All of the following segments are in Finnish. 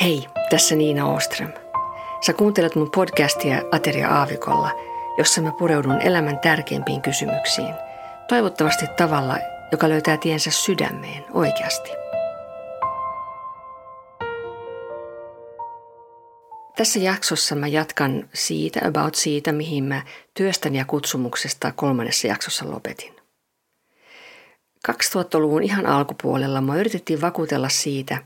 Hei, tässä Niina Oström. Sä kuuntelet mun podcastia Ateria Aavikolla, jossa mä pureudun elämän tärkeimpiin kysymyksiin. Toivottavasti tavalla, joka löytää tiensä sydämeen oikeasti. Tässä jaksossa mä jatkan siitä, about siitä, mihin mä työstän ja kutsumuksesta kolmannessa jaksossa lopetin. 2000-luvun ihan alkupuolella mä yritettiin vakuutella siitä,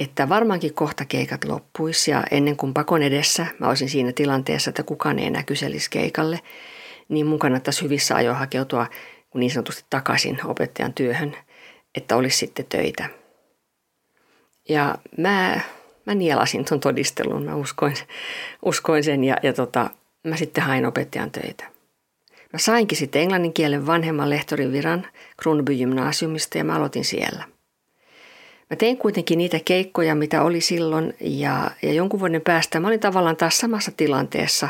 että varmaankin kohta keikat loppuisi ja ennen kuin pakon edessä mä olisin siinä tilanteessa, että kukaan ei enää kyselisi keikalle, niin mun kannattaisi hyvissä ajoin hakeutua niin sanotusti takaisin opettajan työhön, että olisi sitten töitä. Ja mä, mä nielasin tuon todistelun, mä uskoin, uskoin sen ja, ja tota, mä sitten hain opettajan töitä. Mä sainkin sitten englannin kielen vanhemman lehtorin viran Kruunby gymnasiumista ja mä aloitin siellä – Mä tein kuitenkin niitä keikkoja, mitä oli silloin ja, ja jonkun vuoden päästä mä olin tavallaan taas samassa tilanteessa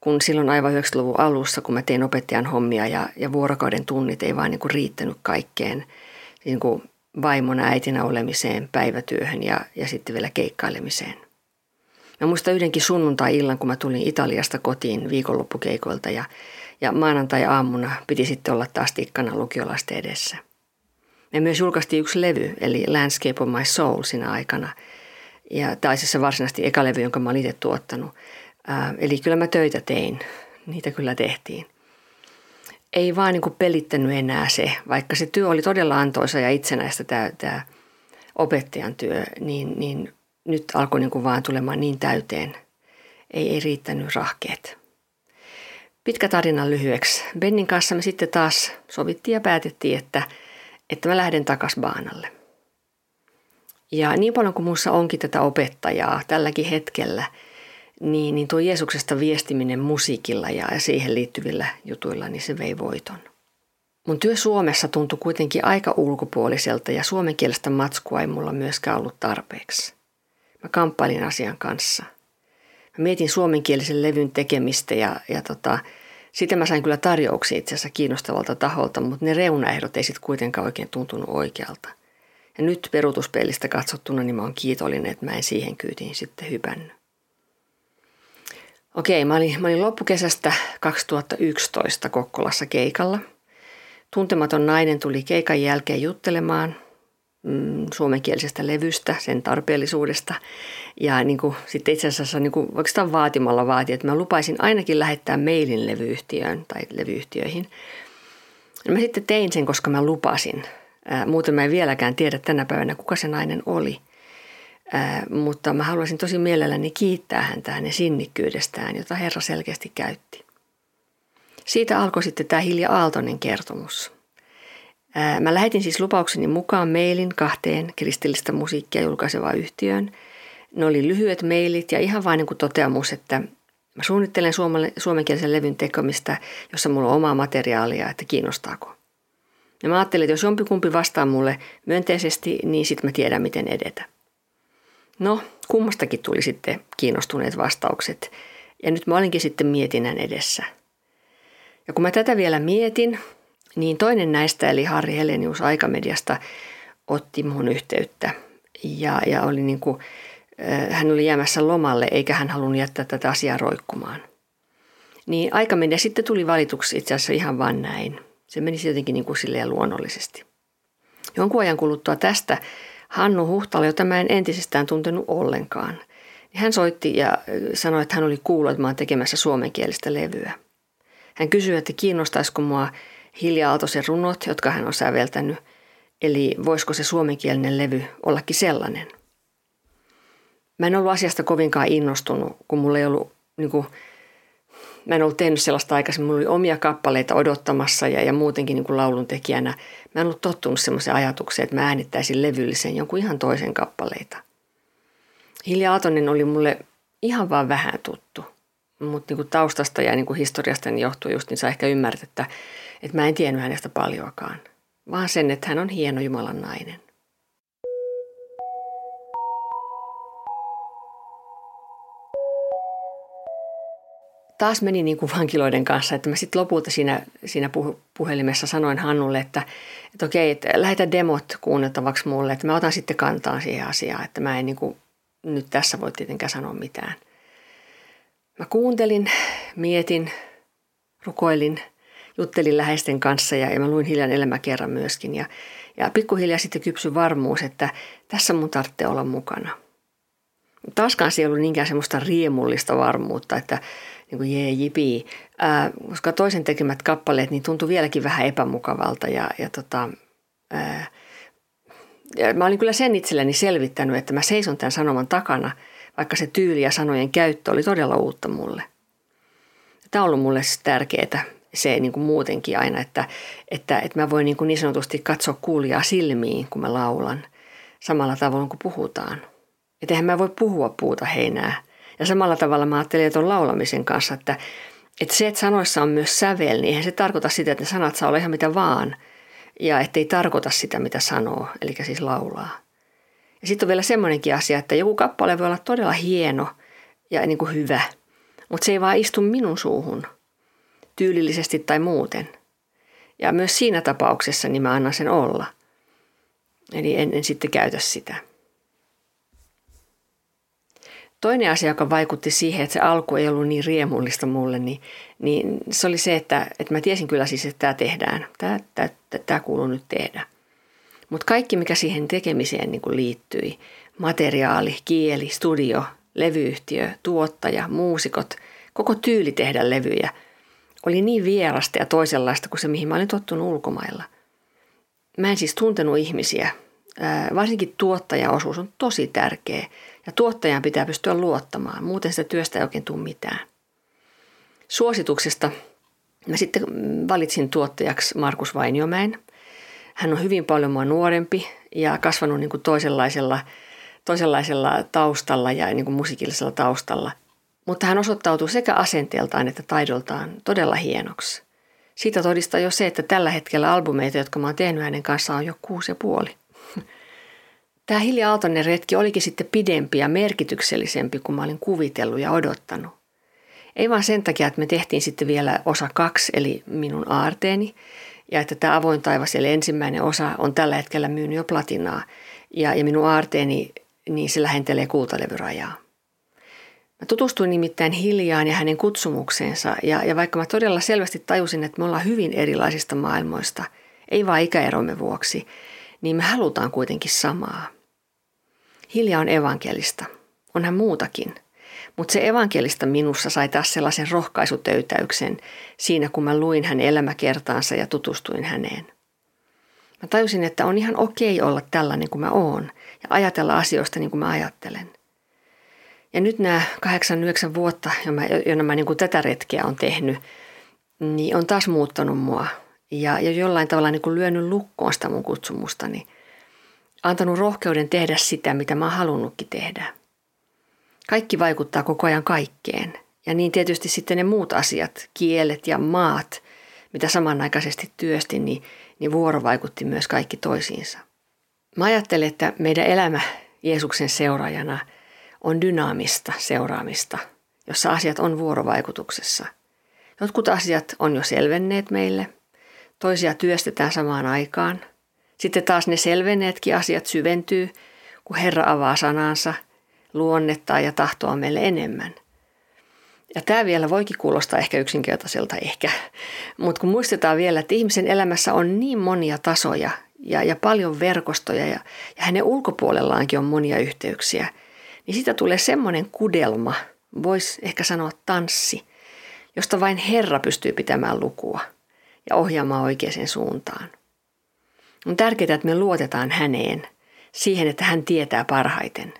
kuin silloin aivan 90-luvun alussa, kun mä tein opettajan hommia ja, ja vuorokauden tunnit ei vaan niin kuin riittänyt kaikkeen niin kuin vaimona äitinä olemiseen, päivätyöhön ja, ja sitten vielä keikkailemiseen. Mä muistan yhdenkin sunnuntai-illan, kun mä tulin Italiasta kotiin viikonloppukeikoilta ja, ja maanantai-aamuna piti sitten olla taas tikkana lukiolaisten edessä. Me myös julkaistiin yksi levy, eli Landscape of My Soul siinä aikana. Ja olisi se varsinaisesti eka levy, jonka mä olin itse tuottanut. Ää, eli kyllä mä töitä tein. Niitä kyllä tehtiin. Ei vaan niin kuin pelittänyt enää se, vaikka se työ oli todella antoisa ja itsenäistä tämä, tämä opettajan työ, niin, niin nyt alkoi niin kuin vaan tulemaan niin täyteen. Ei, ei riittänyt rahkeet. Pitkä tarina lyhyeksi. Bennin kanssa me sitten taas sovittiin ja päätettiin, että – että mä lähden takas baanalle. Ja niin paljon kuin minussa onkin tätä opettajaa tälläkin hetkellä, niin, niin tuo Jeesuksesta viestiminen musiikilla ja siihen liittyvillä jutuilla, niin se vei voiton. Mun työ Suomessa tuntui kuitenkin aika ulkopuoliselta ja suomenkielistä matskua ei mulla myöskään ollut tarpeeksi. Mä kamppailin asian kanssa. Mä mietin suomenkielisen levyn tekemistä ja, ja tota, sitten mä sain kyllä tarjouksia itse asiassa kiinnostavalta taholta, mutta ne reunaehdot ei sitten kuitenkaan oikein tuntunut oikealta. Ja nyt peruutuspeilistä katsottuna niin mä oon kiitollinen, että mä en siihen kyytiin sitten hypännyt. Okei, mä olin, mä olin loppukesästä 2011 Kokkolassa keikalla. Tuntematon nainen tuli keikan jälkeen juttelemaan – mm, suomenkielisestä levystä, sen tarpeellisuudesta. Ja niin kuin, sitten itse asiassa niin kuin, oikeastaan vaatimalla vaati, että mä lupaisin ainakin lähettää mailin levyyhtiöön tai levyyhtiöihin. Ja mä sitten tein sen, koska mä lupasin. Ää, muuten mä en vieläkään tiedä tänä päivänä, kuka se nainen oli. Ää, mutta mä haluaisin tosi mielelläni kiittää häntä hänen sinnikkyydestään, jota Herra selkeästi käytti. Siitä alkoi sitten tämä Hilja Aaltonen kertomus – Mä lähetin siis lupaukseni mukaan mailin kahteen kristillistä musiikkia julkaisevaan yhtiöön. Ne oli lyhyet mailit ja ihan vain niin kuin toteamus, että mä suunnittelen suomenkielisen levyn tekemistä, jossa mulla on omaa materiaalia, että kiinnostaako. Ja mä ajattelin, että jos jompikumpi vastaa mulle myönteisesti, niin sitten mä tiedän, miten edetä. No, kummastakin tuli sitten kiinnostuneet vastaukset. Ja nyt mä olinkin sitten mietinnän edessä. Ja kun mä tätä vielä mietin, niin toinen näistä, eli Harri Helenius Aikamediasta, otti muun yhteyttä ja, ja oli niin kuin, hän oli jäämässä lomalle eikä hän halunnut jättää tätä asiaa roikkumaan. Niin Aikamedia sitten tuli valituksi itse asiassa ihan vain näin. Se menisi jotenkin niin kuin silleen luonnollisesti. Jonkun ajan kuluttua tästä Hannu Huhtala, jota mä en entisestään tuntenut ollenkaan, niin hän soitti ja sanoi, että hän oli kuullut, että mä oon tekemässä suomenkielistä levyä. Hän kysyi, että kiinnostaisiko mua Hilja Aaltosen runot, jotka hän on säveltänyt, eli voisiko se suomenkielinen levy ollakin sellainen. Mä en ollut asiasta kovinkaan innostunut, kun mulla ei ollut, niin kuin, mä en ollut tehnyt sellaista aikaisemmin, mulla oli omia kappaleita odottamassa ja, ja muutenkin niin kuin lauluntekijänä. Mä en ollut tottunut semmoiseen ajatukseen, että mä äänittäisin levyllisen jonkun ihan toisen kappaleita. Hilja Aatonen oli mulle ihan vaan vähän tuttu, mutta niin taustasta ja niin historiasta niin johtuu just, niin sä ehkä ymmärrät, että että mä en tiennyt hänestä paljoakaan, vaan sen, että hän on hieno Jumalan nainen. Taas meni niin kuin vankiloiden kanssa, että mä sitten lopulta siinä, siinä puhelimessa sanoin Hannulle, että, että okei, että lähetä demot kuunneltavaksi mulle, että mä otan sitten kantaa siihen asiaan, että mä en niin kuin nyt tässä voi tietenkään sanoa mitään. Mä kuuntelin, mietin, rukoilin, juttelin läheisten kanssa ja, mä luin hiljan elämäkerran myöskin. Ja, ja pikkuhiljaa sitten kypsy varmuus, että tässä mun tarvitsee olla mukana. Taaskaan se ei ollut niinkään semmoista riemullista varmuutta, että niin kuin jee, jipi, ää, koska toisen tekemät kappaleet niin tuntui vieläkin vähän epämukavalta ja, ja tota, ää, ja mä olin kyllä sen itselleni selvittänyt, että mä seison tämän sanoman takana, vaikka se tyyli ja sanojen käyttö oli todella uutta mulle. Tämä on ollut mulle tärkeää se niin kuin muutenkin aina, että, että, että mä voin niin, kuin niin sanotusti katsoa kuulijaa silmiin, kun mä laulan, samalla tavoin kuin puhutaan. Että eihän mä voi puhua puuta heinää. Ja samalla tavalla mä ajattelin tuon laulamisen kanssa, että, että se, että sanoissa on myös sävel, niin eihän se tarkoita sitä, että ne sanat saa olla ihan mitä vaan – ja ettei tarkoita sitä, mitä sanoo, eli siis laulaa. Ja sitten on vielä semmoinenkin asia, että joku kappale voi olla todella hieno ja niin kuin hyvä, mutta se ei vaan istu minun suuhun tyylillisesti tai muuten. Ja myös siinä tapauksessa niin mä annan sen olla. Eli en, en sitten käytä sitä. Toinen asia, joka vaikutti siihen, että se alku ei ollut niin riemullista mulle, niin, niin se oli se, että, että mä tiesin kyllä siis, että tämä tehdään. Tämä, tämä, tämä kuuluu nyt tehdä. Mutta kaikki, mikä siihen tekemiseen niin liittyi, materiaali, kieli, studio, levyyhtiö, tuottaja, muusikot, koko tyyli tehdä levyjä, oli niin vierasta ja toisenlaista kuin se, mihin mä olin tottunut ulkomailla. Mä en siis tuntenut ihmisiä. Varsinkin tuottajaosuus on tosi tärkeä – ja tuottajan pitää pystyä luottamaan, muuten sitä työstä ei oikein tule mitään. Suosituksesta mä sitten valitsin tuottajaksi Markus Vainiomäen. Hän on hyvin paljon mua nuorempi ja kasvanut niin kuin toisenlaisella, toisenlaisella taustalla ja niin kuin musiikillisella taustalla. Mutta hän osoittautui sekä asenteeltaan että taidoltaan todella hienoksi. Siitä todistaa jo se, että tällä hetkellä albumeita, jotka mä oon tehnyt hänen kanssaan, on jo kuusi ja puoli. Tämä Hilja Aaltonen retki olikin sitten pidempi ja merkityksellisempi kuin mä olin kuvitellut ja odottanut. Ei vaan sen takia, että me tehtiin sitten vielä osa kaksi, eli minun aarteeni, ja että tämä avoin taivas, eli ensimmäinen osa, on tällä hetkellä myynyt jo platinaa, ja, ja minun aarteeni, niin se lähentelee kultalevyrajaa. Mä tutustuin nimittäin Hiljaan ja hänen kutsumukseensa, ja, ja vaikka mä todella selvästi tajusin, että me ollaan hyvin erilaisista maailmoista, ei vain ikäeromme vuoksi, niin me halutaan kuitenkin samaa – Hilja on evankelista. Onhan muutakin. Mutta se evankelista minussa sai taas sellaisen rohkaisutöytäyksen siinä, kun mä luin hänen elämäkertaansa ja tutustuin häneen. Mä tajusin, että on ihan okei olla tällainen kuin mä oon ja ajatella asioista niin kuin mä ajattelen. Ja nyt nämä 8-9 vuotta, jona mä niin kuin tätä retkeä on tehnyt, niin on taas muuttanut mua ja, ja jollain tavalla niin kuin lyönyt lukkoon sitä mun kutsumustani – antanut rohkeuden tehdä sitä, mitä mä oon halunnutkin tehdä. Kaikki vaikuttaa koko ajan kaikkeen. Ja niin tietysti sitten ne muut asiat, kielet ja maat, mitä samanaikaisesti työstin, niin, niin vuoro vaikutti myös kaikki toisiinsa. Mä ajattelen, että meidän elämä Jeesuksen seuraajana on dynaamista seuraamista, jossa asiat on vuorovaikutuksessa. Jotkut asiat on jo selvenneet meille, toisia työstetään samaan aikaan – sitten taas ne selvenneetkin asiat syventyy, kun Herra avaa sanansa, luonnettaa ja tahtoa meille enemmän. Ja tämä vielä voikin kuulostaa ehkä yksinkertaiselta ehkä, mutta kun muistetaan vielä, että ihmisen elämässä on niin monia tasoja ja, ja paljon verkostoja ja, ja hänen ulkopuolellaankin on monia yhteyksiä, niin siitä tulee semmoinen kudelma, voisi ehkä sanoa tanssi, josta vain Herra pystyy pitämään lukua ja ohjaamaan oikeaan suuntaan. On tärkeää, että me luotetaan häneen, siihen, että hän tietää parhaiten.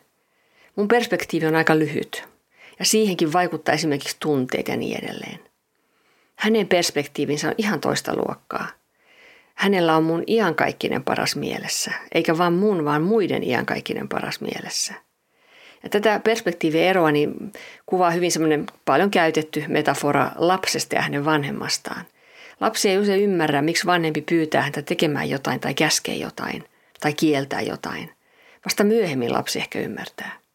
Mun perspektiivi on aika lyhyt ja siihenkin vaikuttaa esimerkiksi tunteet ja niin edelleen. Hänen perspektiivinsä on ihan toista luokkaa. Hänellä on mun iankaikkinen paras mielessä, eikä vaan mun, vaan muiden iankaikkinen paras mielessä. Ja tätä perspektiivieroa niin kuvaa hyvin semmoinen paljon käytetty metafora lapsesta ja hänen vanhemmastaan – Lapsi ei usein ymmärrä, miksi vanhempi pyytää häntä tekemään jotain tai käskee jotain tai kieltää jotain. Vasta myöhemmin lapsi ehkä ymmärtää.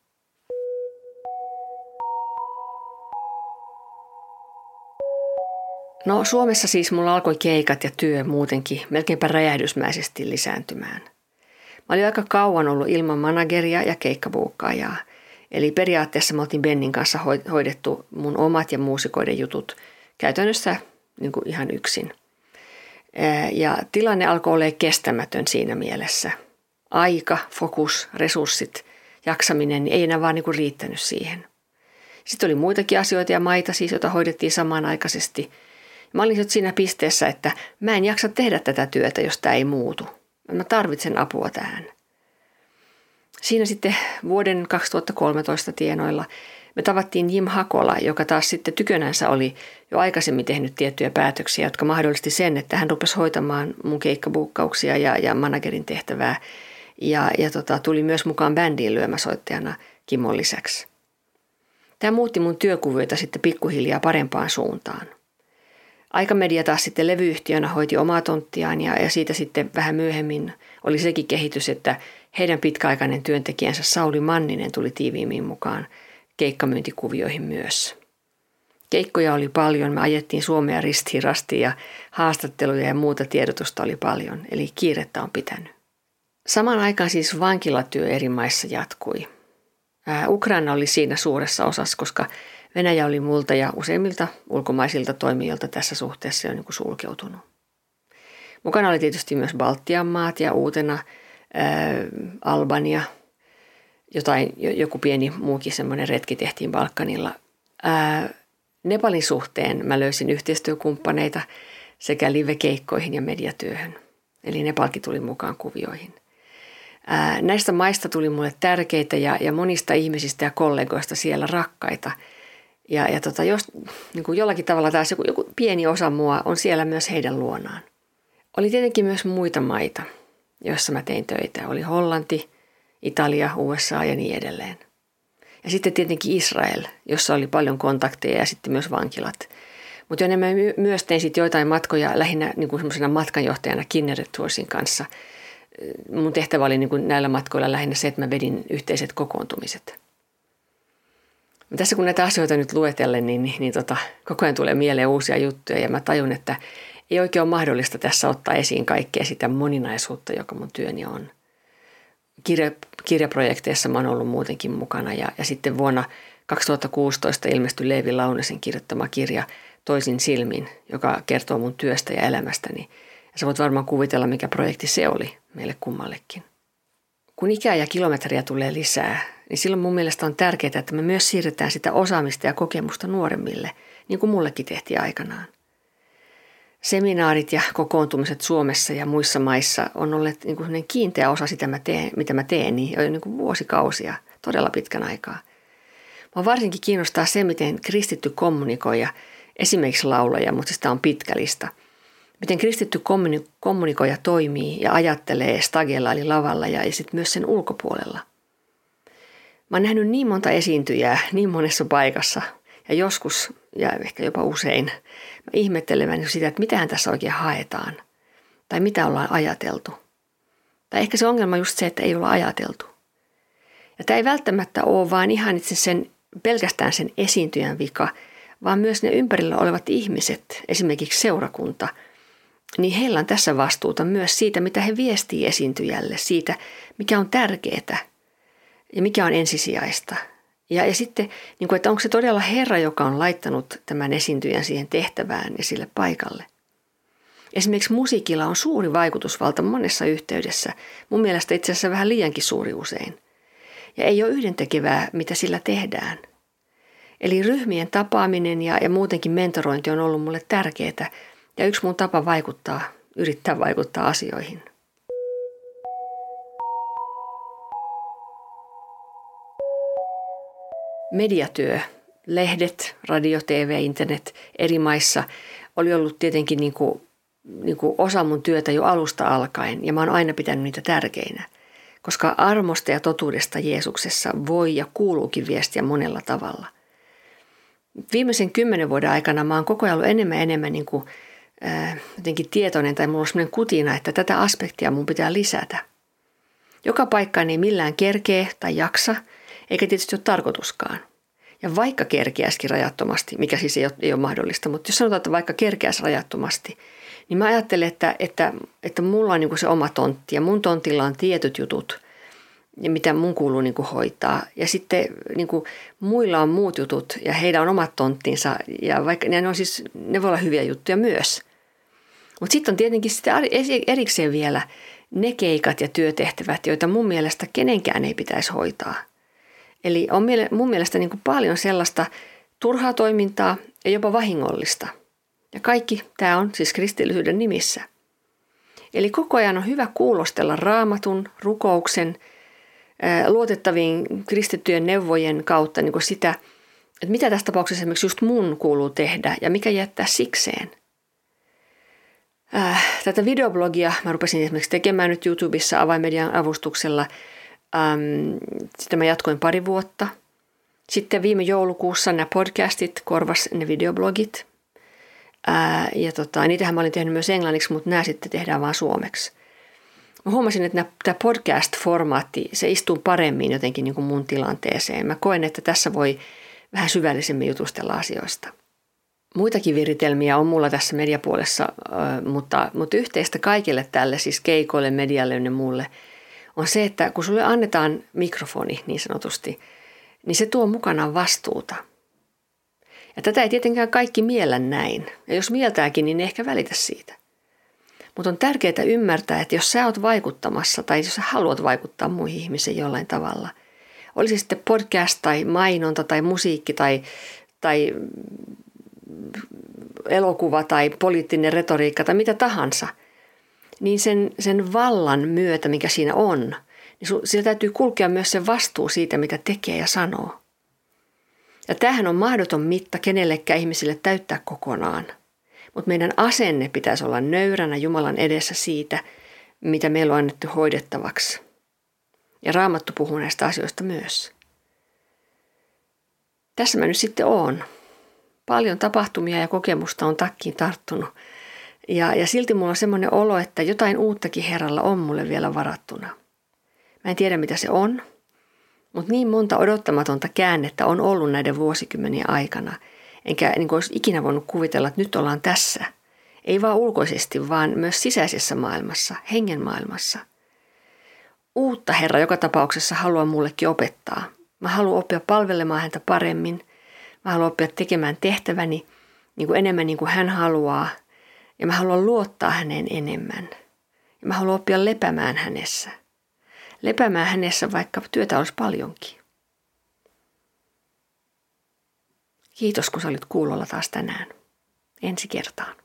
No Suomessa siis mulla alkoi keikat ja työ muutenkin melkeinpä räjähdysmäisesti lisääntymään. Mä olin aika kauan ollut ilman manageria ja keikkabuukkaajaa. Eli periaatteessa me oltiin Bennin kanssa hoidettu mun omat ja muusikoiden jutut käytännössä niin kuin ihan yksin. Ja tilanne alkoi olla kestämätön siinä mielessä. Aika, fokus, resurssit, jaksaminen ei enää vaan niin kuin riittänyt siihen. Sitten oli muitakin asioita ja maita siis, joita hoidettiin samanaikaisesti. Mä olin siinä pisteessä, että mä en jaksa tehdä tätä työtä, jos tämä ei muutu. Mä tarvitsen apua tähän. Siinä sitten vuoden 2013 tienoilla me tavattiin Jim Hakola, joka taas sitten tykönänsä oli jo aikaisemmin tehnyt tiettyjä päätöksiä, jotka mahdollisti sen, että hän rupesi hoitamaan mun keikkabuukkauksia ja, ja managerin tehtävää. Ja, ja tota, tuli myös mukaan bändiin lyömäsoittajana Kimon lisäksi. Tämä muutti mun työkuvioita sitten pikkuhiljaa parempaan suuntaan. Aikamedia taas sitten levyyhtiönä hoiti omaa tonttiaan ja, ja siitä sitten vähän myöhemmin oli sekin kehitys, että heidän pitkäaikainen työntekijänsä Sauli Manninen tuli tiiviimmin mukaan keikkamyyntikuvioihin myös. Keikkoja oli paljon, me ajettiin Suomea ristirasti ja haastatteluja ja muuta tiedotusta oli paljon, eli kiirettä on pitänyt. Samaan aikaan siis vankilatyö eri maissa jatkui. Ukraina oli siinä suuressa osassa, koska Venäjä oli multa ja useimmilta ulkomaisilta toimijoilta tässä suhteessa jo niin kuin sulkeutunut. Mukana oli tietysti myös Baltian maat ja uutena ää, Albania, jotain, joku pieni muukin semmoinen retki tehtiin Balkanilla. Ää, Nepalin suhteen mä löysin yhteistyökumppaneita sekä livekeikkoihin ja mediatyöhön. Eli Nepalki tuli mukaan kuvioihin. Ää, näistä maista tuli mulle tärkeitä ja, ja monista ihmisistä ja kollegoista siellä rakkaita – ja, ja tota, jos, niin kuin jollakin tavalla taas joku, joku pieni osa mua on siellä myös heidän luonaan. Oli tietenkin myös muita maita, joissa mä tein töitä. Oli Hollanti, Italia, USA ja niin edelleen. Ja sitten tietenkin Israel, jossa oli paljon kontakteja ja sitten myös vankilat. Mutta mä myös tein sitten joitain matkoja lähinnä niin kuin semmoisena matkanjohtajana Kinneret Toursin kanssa. Mun tehtävä oli niin kuin näillä matkoilla lähinnä se, että mä vedin yhteiset kokoontumiset – tässä kun näitä asioita nyt luetellen, niin, niin, niin tota, koko ajan tulee mieleen uusia juttuja ja mä tajun, että ei oikein ole mahdollista tässä ottaa esiin kaikkea sitä moninaisuutta, joka mun työni on. Kirja, kirjaprojekteissa mä oon ollut muutenkin mukana ja, ja sitten vuonna 2016 ilmestyi Leevi Launesen kirjoittama kirja Toisin silmin, joka kertoo mun työstä ja elämästäni. Ja sä voit varmaan kuvitella, mikä projekti se oli meille kummallekin. Kun ikää ja kilometriä tulee lisää, niin silloin mun mielestä on tärkeää, että me myös siirretään sitä osaamista ja kokemusta nuoremmille, niin kuin mullekin tehtiin aikanaan. Seminaarit ja kokoontumiset Suomessa ja muissa maissa on olleet niin kuin kiinteä osa sitä, mä teen, mitä mä teen, niin jo niin kuin vuosikausia, todella pitkän aikaa. Mä varsinkin kiinnostaa se, miten kristitty kommunikoija, esimerkiksi laulaja, mutta sitä on pitkä lista – miten kristitty kommunikoija toimii ja ajattelee stagella eli lavalla ja sitten myös sen ulkopuolella – Mä oon nähnyt niin monta esiintyjää niin monessa paikassa ja joskus ja ehkä jopa usein mä ihmettelen sitä, että mitähän tässä oikein haetaan tai mitä ollaan ajateltu. Tai ehkä se ongelma on just se, että ei olla ajateltu. Ja tämä ei välttämättä ole vaan ihan itse sen, pelkästään sen esiintyjän vika, vaan myös ne ympärillä olevat ihmiset, esimerkiksi seurakunta, niin heillä on tässä vastuuta myös siitä, mitä he viestii esiintyjälle, siitä, mikä on tärkeää – ja mikä on ensisijaista. Ja, ja sitten, niin kuin, että onko se todella Herra, joka on laittanut tämän esiintyjän siihen tehtävään ja sille paikalle. Esimerkiksi musiikilla on suuri vaikutusvalta monessa yhteydessä, mun mielestä itse asiassa vähän liiankin suuri usein. Ja ei ole yhdentekevää, mitä sillä tehdään. Eli ryhmien tapaaminen ja, ja muutenkin mentorointi on ollut mulle tärkeää ja yksi mun tapa vaikuttaa, yrittää vaikuttaa asioihin. Mediatyö, lehdet, radio, tv, internet eri maissa oli ollut tietenkin niin kuin, niin kuin osa mun työtä jo alusta alkaen ja mä oon aina pitänyt niitä tärkeinä. Koska armosta ja totuudesta Jeesuksessa voi ja kuuluukin viestiä monella tavalla. Viimeisen kymmenen vuoden aikana mä oon koko ajan ollut enemmän ja enemmän niin kuin, äh, jotenkin tietoinen tai mulla on sellainen kutina, että tätä aspektia mun pitää lisätä. Joka paikkaan ei millään kerkee tai jaksa – eikä tietysti ole tarkoituskaan. Ja vaikka kerkeäisikin rajattomasti, mikä siis ei ole, ei ole mahdollista, mutta jos sanotaan, että vaikka kerkeäisi rajattomasti, niin mä ajattelen, että, että, että mulla on niin se oma tontti ja mun tontilla on tietyt jutut, ja mitä mun kuuluu niin kuin hoitaa. Ja sitten niin kuin, muilla on muut jutut ja heillä on omat tonttinsa ja vaikka ne, on siis, ne voi olla hyviä juttuja myös. Mutta sitten on tietenkin sitten erikseen vielä ne keikat ja työtehtävät, joita mun mielestä kenenkään ei pitäisi hoitaa. Eli on mun mielestä niin kuin paljon sellaista turhaa toimintaa ja jopa vahingollista. Ja kaikki tämä on siis kristillisyyden nimissä. Eli koko ajan on hyvä kuulostella raamatun, rukouksen – luotettaviin kristittyjen neuvojen kautta niin kuin sitä, että mitä tässä tapauksessa esimerkiksi just mun kuuluu tehdä ja mikä jättää sikseen. Tätä videoblogia mä rupesin esimerkiksi tekemään nyt YouTubessa avaimedian avustuksella. Sitten mä jatkoin pari vuotta. Sitten viime joulukuussa nämä podcastit korvas ne videoblogit. Ja tota, niitähän mä olin tehnyt myös englanniksi, mutta nämä sitten tehdään vain suomeksi mä huomasin, että tämä podcast-formaatti, se istuu paremmin jotenkin niin kuin mun tilanteeseen. Mä koen, että tässä voi vähän syvällisemmin jutustella asioista. Muitakin viritelmiä on mulla tässä mediapuolessa, mutta, mutta yhteistä kaikille tälle, siis keikoille, medialle ja muulle, on se, että kun sulle annetaan mikrofoni niin sanotusti, niin se tuo mukanaan vastuuta. Ja tätä ei tietenkään kaikki miellä näin. Ja jos mieltääkin, niin ehkä välitä siitä. Mutta on tärkeää ymmärtää, että jos sä oot vaikuttamassa tai jos sä haluat vaikuttaa muihin ihmisiin jollain tavalla, olisi sitten podcast tai mainonta tai musiikki tai, tai elokuva tai poliittinen retoriikka tai mitä tahansa, niin sen, sen vallan myötä, mikä siinä on, niin sillä täytyy kulkea myös se vastuu siitä, mitä tekee ja sanoo. Ja tämähän on mahdoton mitta kenellekään ihmisille täyttää kokonaan – mutta meidän asenne pitäisi olla nöyränä Jumalan edessä siitä, mitä meillä on annettu hoidettavaksi. Ja Raamattu puhuu näistä asioista myös. Tässä mä nyt sitten oon. Paljon tapahtumia ja kokemusta on takkiin tarttunut. Ja, ja silti mulla on semmoinen olo, että jotain uuttakin Herralla on mulle vielä varattuna. Mä en tiedä mitä se on, mutta niin monta odottamatonta käännettä on ollut näiden vuosikymmenien aikana – enkä niin olisi ikinä voinut kuvitella, että nyt ollaan tässä. Ei vaan ulkoisesti, vaan myös sisäisessä maailmassa, hengen maailmassa. Uutta Herra joka tapauksessa haluaa mullekin opettaa. Mä haluan oppia palvelemaan häntä paremmin. Mä haluan oppia tekemään tehtäväni niin kuin enemmän niin kuin hän haluaa. Ja mä haluan luottaa häneen enemmän. Ja mä haluan oppia lepäämään hänessä. Lepäämään hänessä, vaikka työtä olisi paljonkin. Kiitos kun sä olit kuulolla taas tänään. Ensi kertaan.